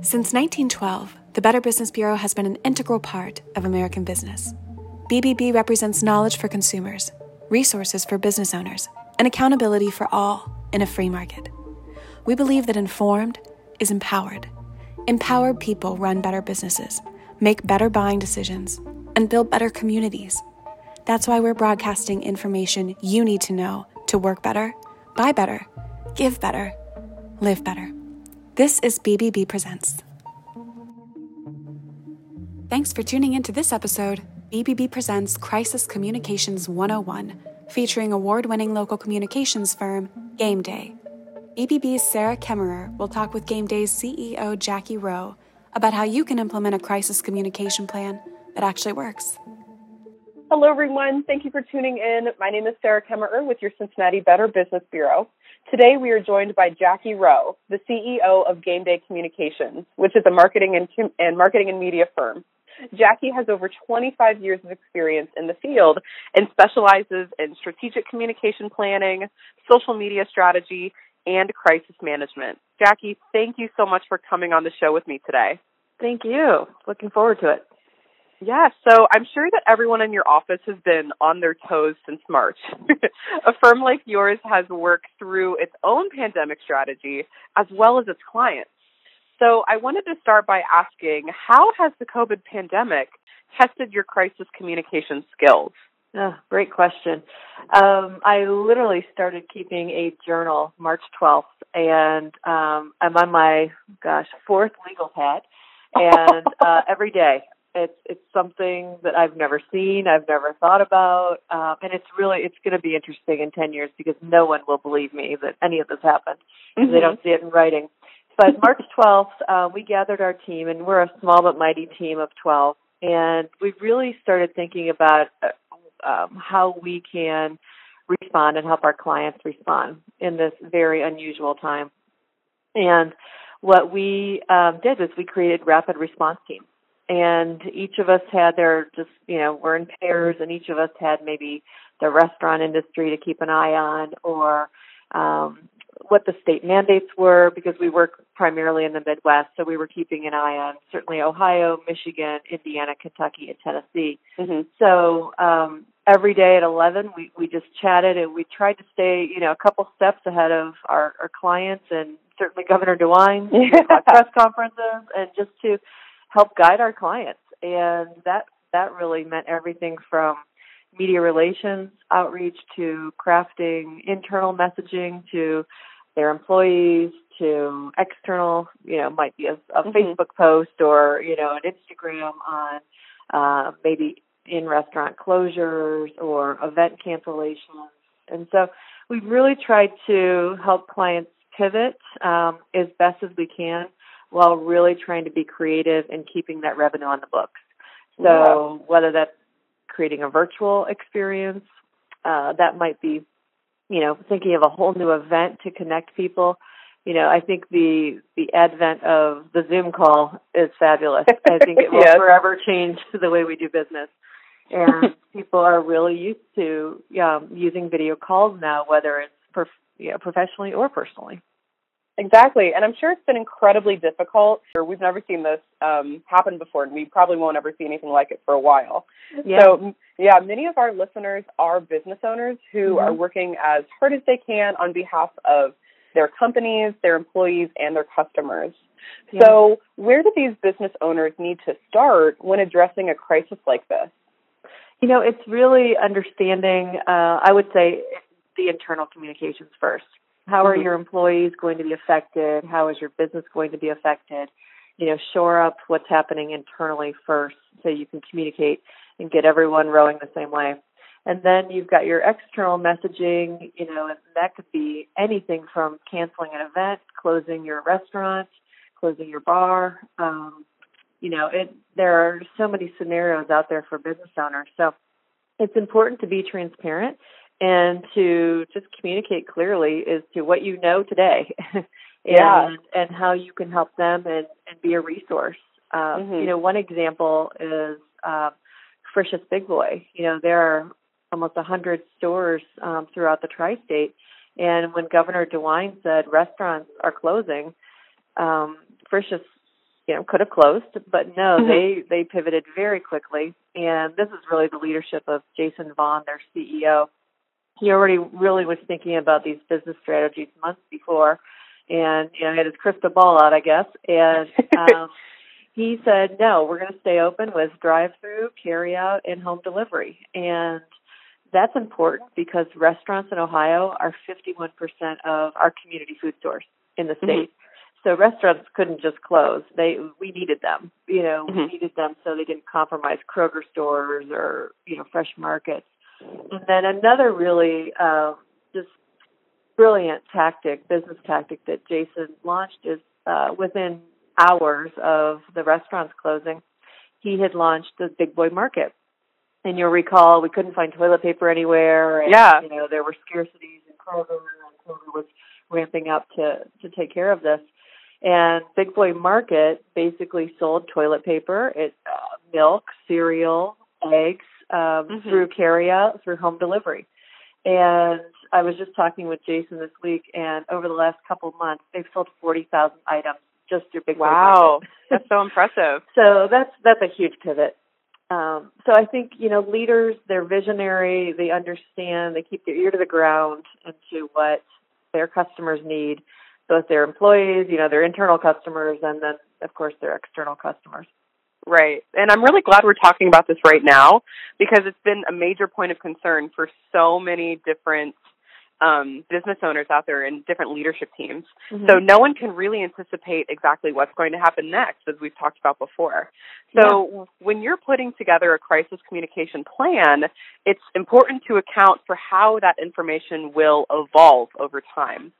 Since 1912, the Better Business Bureau has been an integral part of American business. BBB represents knowledge for consumers, resources for business owners, and accountability for all in a free market. We believe that informed is empowered. Empowered people run better businesses, make better buying decisions, and build better communities. That's why we're broadcasting information you need to know to work better, buy better, give better, live better. This is BBB Presents. Thanks for tuning into this episode. BBB presents Crisis Communications 101, featuring award winning local communications firm Game Day. BBB's Sarah Kemmerer will talk with Game Day's CEO Jackie Rowe about how you can implement a crisis communication plan that actually works. Hello, everyone. Thank you for tuning in. My name is Sarah Kemmerer with your Cincinnati Better Business Bureau. Today, we are joined by Jackie Rowe, the CEO of Gameday Communications, which is a marketing and, and marketing and media firm. Jackie has over 25 years of experience in the field and specializes in strategic communication planning, social media strategy, and crisis management. Jackie, thank you so much for coming on the show with me today. Thank you. Looking forward to it. Yeah, so I'm sure that everyone in your office has been on their toes since March. a firm like yours has worked through its own pandemic strategy as well as its clients. So I wanted to start by asking how has the COVID pandemic tested your crisis communication skills? Oh, great question. Um, I literally started keeping a journal March 12th, and um, I'm on my gosh fourth legal pad, and uh, every day it's it's something that I've never seen, I've never thought about, um, and it's really it's going to be interesting in ten years because no one will believe me that any of this happened. Mm-hmm. They don't see it in writing. But March 12th, uh, we gathered our team, and we're a small but mighty team of 12, and we really started thinking about uh, um, how we can respond and help our clients respond in this very unusual time. And what we um, did was we created rapid response teams and each of us had their just you know we're in pairs and each of us had maybe the restaurant industry to keep an eye on or um what the state mandates were because we work primarily in the Midwest, so we were keeping an eye on certainly Ohio, Michigan, Indiana, Kentucky, and Tennessee. Mm-hmm. So um, every day at 11, we, we just chatted and we tried to stay, you know, a couple steps ahead of our, our clients and certainly Governor DeWine, yeah. press conferences, and just to help guide our clients. And that that really meant everything from media relations outreach to crafting internal messaging to their employees to external, you know, might be a, a mm-hmm. Facebook post or, you know, an Instagram on uh, maybe in restaurant closures or event cancellations. And so we've really tried to help clients pivot um, as best as we can while really trying to be creative and keeping that revenue on the books. So whether that's creating a virtual experience, uh, that might be, you know, thinking of a whole new event to connect people. You know, I think the the advent of the Zoom call is fabulous. I think it will yes. forever change the way we do business. And people are really used to um, using video calls now, whether it's prof- you know, professionally or personally. Exactly, and I'm sure it's been incredibly difficult. We've never seen this um, happen before, and we probably won't ever see anything like it for a while. Yeah. So, yeah, many of our listeners are business owners who mm-hmm. are working as hard as they can on behalf of their companies, their employees, and their customers. Yeah. So, where do these business owners need to start when addressing a crisis like this? You know, it's really understanding, uh, I would say, the internal communications first how are mm-hmm. your employees going to be affected? How is your business going to be affected? You know, shore up what's happening internally first so you can communicate and get everyone rowing the same way. And then you've got your external messaging, you know, and that could be anything from canceling an event, closing your restaurant, closing your bar. Um, you know, it there are so many scenarios out there for business owners. So it's important to be transparent and to just communicate clearly as to what you know today and yeah. and how you can help them and, and be a resource. Um, mm-hmm. You know, one example is um, Frisch's Big Boy. You know, there are almost a hundred stores um, throughout the tri-state, and when Governor DeWine said restaurants are closing, um, Frisch's you know could have closed, but no, Mhm. they they pivoted very quickly, and this is really the leadership of Jason Vaughn, their CEO. He already really was thinking about these business strategies months before, and you know he had his crystal ball out, I guess, and um, he said, no, we're going to stay open with drive-through, carry-out, and home delivery, and that's important because restaurants in Ohio are 51% of our community food source in the state. So restaurants couldn't just close. They we needed them. You know, we Mhm. needed them so they didn't compromise Kroger stores or you know fresh markets. And then another really uh, just brilliant tactic, business tactic that Jason launched is uh, within hours of the restaurants closing, he had launched the Big Boy Market. And you'll recall we couldn't find toilet paper anywhere. And, Yeah. You know there were scarcities in Kroger, and Kroger was ramping up to to take care of this. And Big Boy Market basically sold toilet paper, it, uh, milk, cereal, eggs um, Mhm. through carryout, through home delivery. And I was just talking with Jason this week, and over the last couple of months, they've sold forty thousand items just through Big Wow, that's so impressive. So that's that's a huge pivot. Um, so I think you know leaders, they're visionary. They understand. They keep their ear to the ground into what their customers need, both their employees, you know, their internal customers, and then of course their external customers. Right. And I'm really glad we're talking about this right now because it's been a major point of concern for so many different um, business owners out there and different leadership teams. So no one can really anticipate exactly what's going to happen next, as we've talked about before. So when you're putting together a crisis communication plan, it's important to account for how that information will evolve over time.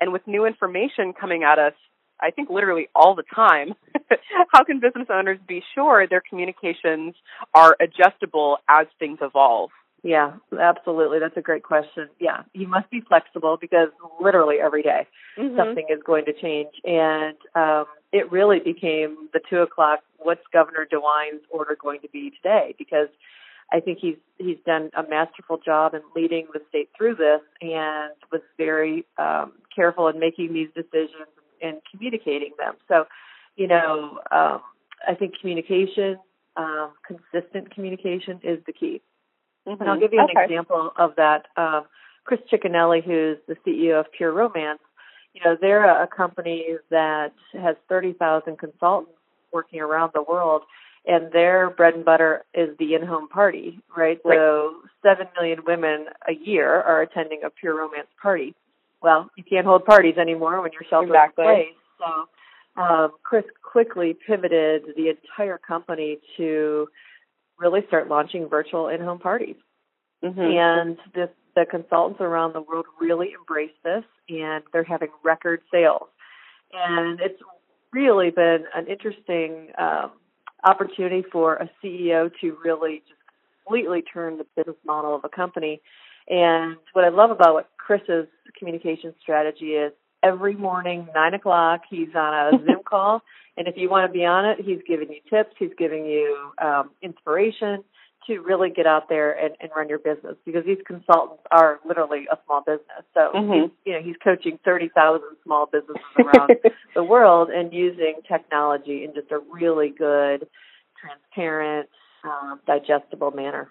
And with new information coming at us, I think literally all the time, how can business owners be sure their communications are adjustable as things evolve? Yeah, absolutely. That's a great question. Yeah, you must be flexible because literally every day Mm-hmm. something is going to change. And um, it really became the two o'clock. What's Governor DeWine's order going to be today? Because I think he's he's done a masterful job in leading the state through this, and was very um, careful in making these decisions and communicating them. So, you know, um, I think communication, um, consistent communication, is the key. And I'll give you an Mm-hmm. Okay. example of that. Um, Chris Cicchinelli, who's the CEO of Pure Romance, you know, they're a, a company that has 30,000 consultants working around the world, and their bread and butter is the in-home party, right? Right. So 7 million women a year are attending a Pure Romance party. Well, you can't hold parties anymore when you're sheltered Exactly. in place. So um, Chris quickly pivoted the entire company to really start launching virtual in-home parties. Mm-hmm. And this, the consultants around the world really embrace this, and they're having record sales. And it's really been an interesting um, opportunity for a CEO to really just completely turn the business model of a company. And what I love about what Chris's communication strategy is, every morning, nine o'clock, he's on a Zoom call, and if you want to be on it, he's giving you tips, he's giving you um, inspiration to really get out there and, and run your business because these consultants are literally a small business. So Mhm. he's, you know he's coaching thirty thousand small businesses around the world and using technology in just a really good, transparent, um, digestible manner.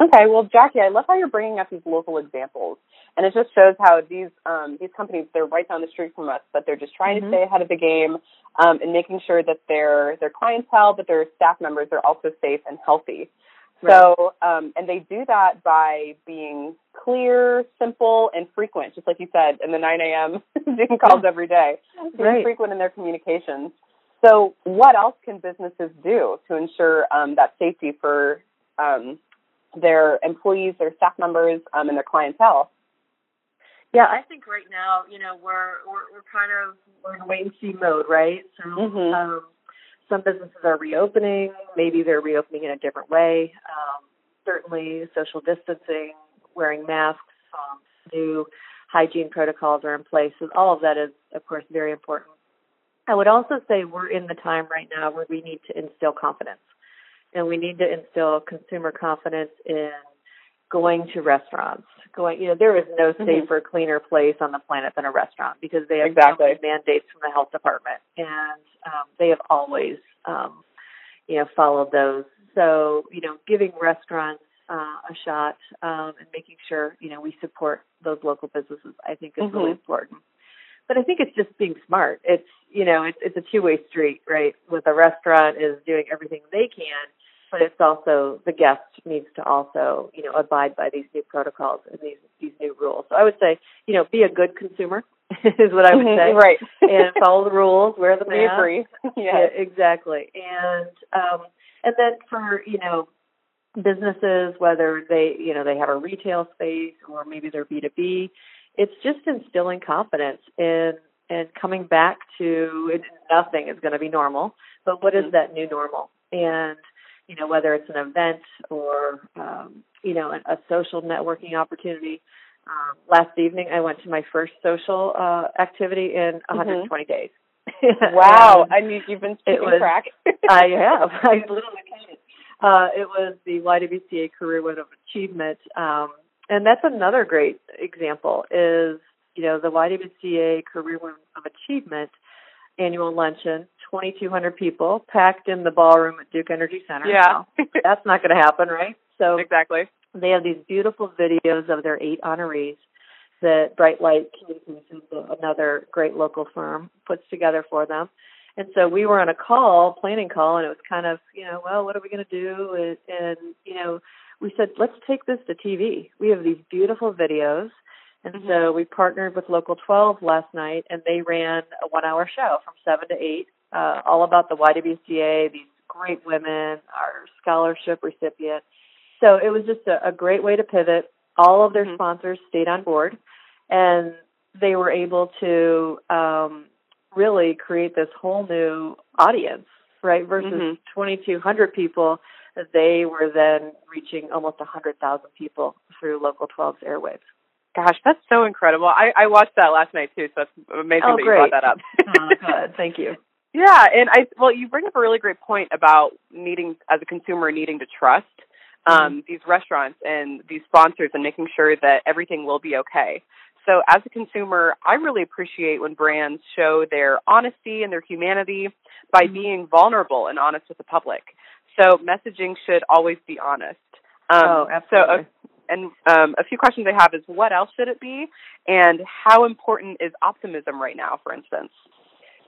Okay, well, Jackie, I love how you're bringing up these local examples, and it just shows how these um, these companies they're right down the street from us, but they're just trying Mhm. to stay ahead of the game um, and making sure that their their clientele, but their staff members are also safe and healthy. So, um, and they do that by being clear, simple, and frequent, just like you said in the 9 a.m. Zoom calls every day. Being Right. frequent in their communications. So, what else can businesses do to ensure um, that safety for um, their employees, their staff members, um, and their clientele? Yeah, I think right now, you know, we're we're, we're kind of we're in wait and see mode, right? So Mhm. um, some businesses are reopening. Maybe they're reopening in a different way. Um, certainly, social distancing, wearing masks, um, new hygiene protocols are in place. So all of that is, of course, very important. I would also say we're in the time right now where we need to instill confidence, and we need to instill consumer confidence in going to restaurants, going, you know, there is no Mm-hmm. safer, cleaner place on the planet than a restaurant because they have Exactly. so mandates from the health department, and um, they have always, um, you know, followed those. So, you know, giving restaurants uh, a shot um, and making sure, you know, we support those local businesses, I think is really Mhm. important. But I think it's just being smart. It's you know, it's it's a two way street, right? With a restaurant is doing everything they can, but it's also the guest needs to also you know abide by these new protocols and these these new rules. So I would say you know be a good consumer is what I would Mhm, say, Right. and follow the rules, wear the we mask. agree. Yeah, yes. exactly. And um and then for, you know, businesses, whether they you know, they have a retail space or maybe they're B two B, it's just instilling confidence in and coming back to nothing is gonna be normal, but what is Mhm. that new normal? And you know, whether it's an event or um, you know, a, a social networking opportunity. Um, last evening, I went to my first social uh, activity in 120 days. Wow. I mean, you've been it keeping was- track. I have. I literally counted. Uh, it was the YWCA Career Women of Achievement, um, and that's another great example. Is you know the YWCA Career Women of Achievement annual luncheon, 2,200 people packed in the ballroom at Duke Energy Center. Yeah. Now, that's not going to happen, right? So exactly. they have these beautiful videos of their eight honorees that Bright Light Communications, another great local firm, puts together for them. And so we were on a call, planning call, and it was kind of, you know, well, what are we going to do? And, and, you know, we said, let's take this to TV. We have these beautiful videos. And mm-hmm. so we partnered with Local 12 last night, and they ran a one hour show from 7 to 8, uh, all about the YWCA, these great women, our scholarship recipient. So it was just a, a great way to pivot. All of their Mhm. sponsors stayed on board, and they were able to um, really create this whole new audience, right? Versus Mhm. 2,200 people, they were then reaching almost 100,000 people through Local 12's airwaves. Gosh, that's so incredible. I, I watched that last night too, so it's amazing Oh, that great. you brought that up. oh, good. Thank you. Yeah, and I well, you bring up a really great point about needing, as a consumer, needing to trust um, these restaurants and these sponsors and making sure that everything will be okay. So, as a consumer, I really appreciate when brands show their honesty and their humanity by Mhm. being vulnerable and honest with the public. So, messaging should always be honest. Um, oh, So, absolutely. uh, and um, a few questions I have is what else should it be, and how important is optimism right now, for instance?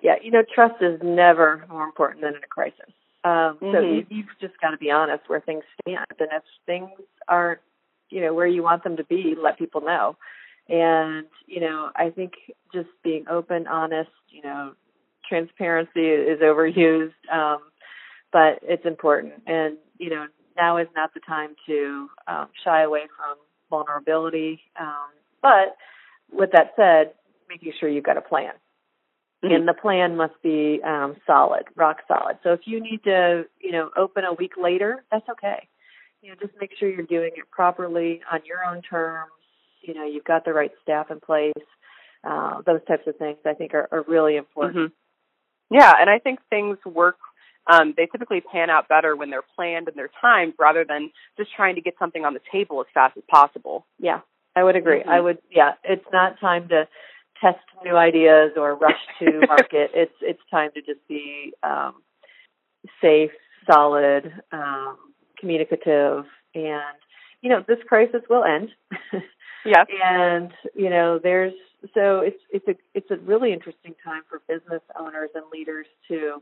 Yeah, you know, trust is never more important than in a crisis. Um, So Mhm. you, you've just got to be honest where things stand, and if things aren't, you know, where you want them to be, let people know. And you know, I think just being open, honest, you know, transparency is overused, um, but it's important. And you know, now is not the time to um, shy away from vulnerability. Um, but with that said, making sure you've got a plan and the plan must be um, solid, rock solid. So if you need to, you know, open a week later, that's okay. You know, just make sure you're doing it properly on your own terms. You know, you've got the right staff in place. Uh, those types of things I think are, are really important. Mhm. Yeah, and I think things work. Um, they typically pan out better when they're planned and they're timed, rather than just trying to get something on the table as fast as possible. Yeah, I would agree. Mhm. I would. Yeah, it's not time to test new ideas or rush to market. it's it's time to just be um, safe, solid, um, communicative, and you know this crisis will end. Yes. and you know there's so it's it's a it's a really interesting time for business owners and leaders to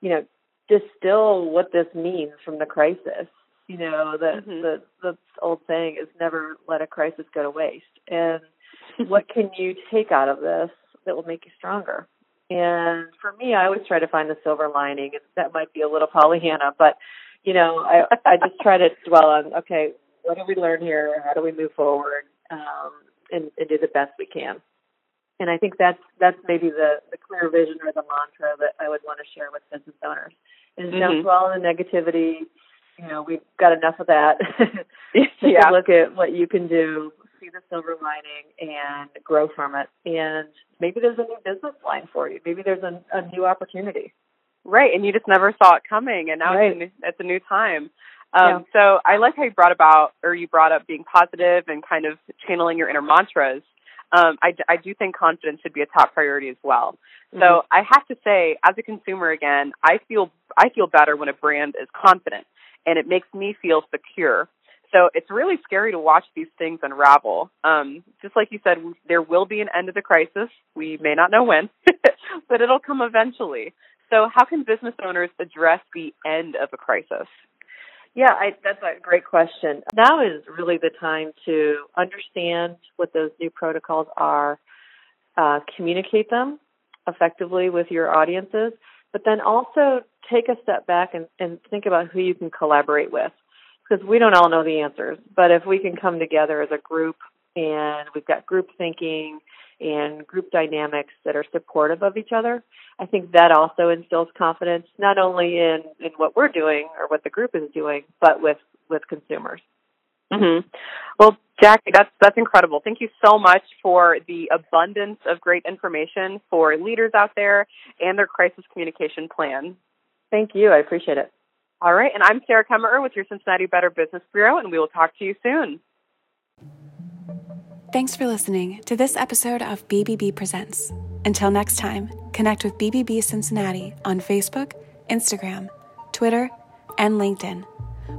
you know distill what this means from the crisis you know the Mhm. the the old saying is never let a crisis go to waste and what can you take out of this that will make you stronger and for me i always try to find the silver lining and that might be a little pollyanna but you know i i just try to dwell on okay what did we learn here how do we move forward um, and, and do the best we can. And I think that's that's maybe the the clear vision or the mantra that I would want to share with business owners is Mhm. don't dwell on the negativity. You know, we've got enough of that. Take yeah. a look at what you can do, see the silver lining, and grow from it. And maybe there's a new business line for you. Maybe there's a, a new opportunity. Right, and you just never saw it coming, and now Right. it's, a new, it's a new time. Um, yeah. So I like how you brought about, or you brought up being positive and kind of channeling your inner mantras. Um, I, I do think confidence should be a top priority as well. Mm-hmm. So I have to say, as a consumer, again, I feel I feel better when a brand is confident, and it makes me feel secure. So it's really scary to watch these things unravel. Um, just like you said, there will be an end to the crisis. We may not know when, but it'll come eventually. So how can business owners address the end of a crisis? Yeah, I, that's a great question. Now is really the time to understand what those new protocols are, uh, communicate them effectively with your audiences, but then also take a step back and, and think about who you can collaborate with. Because we don't all know the answers, but if we can come together as a group and we've got group thinking and group dynamics that are supportive of each other, I think that also instills confidence not only in, in what we're doing or what the group is doing, but with, with consumers. Mm-hmm. Well, Jackie, that's that's incredible. Thank you so much for the abundance of great information for leaders out there and their crisis communication plan. Thank you. I appreciate it. All right, and I'm Sarah Kemmerer with your Cincinnati Better Business Bureau, and we will talk to you soon. Thanks for listening to this episode of BBB Presents. Until next time, connect with BBB Cincinnati on Facebook, Instagram, Twitter, and LinkedIn.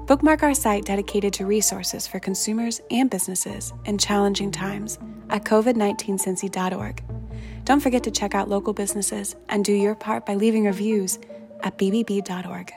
Bookmark our site dedicated to resources for consumers and businesses in challenging times at covid19cincy.org. Don't forget to check out local businesses and do your part by leaving reviews at bbb.org.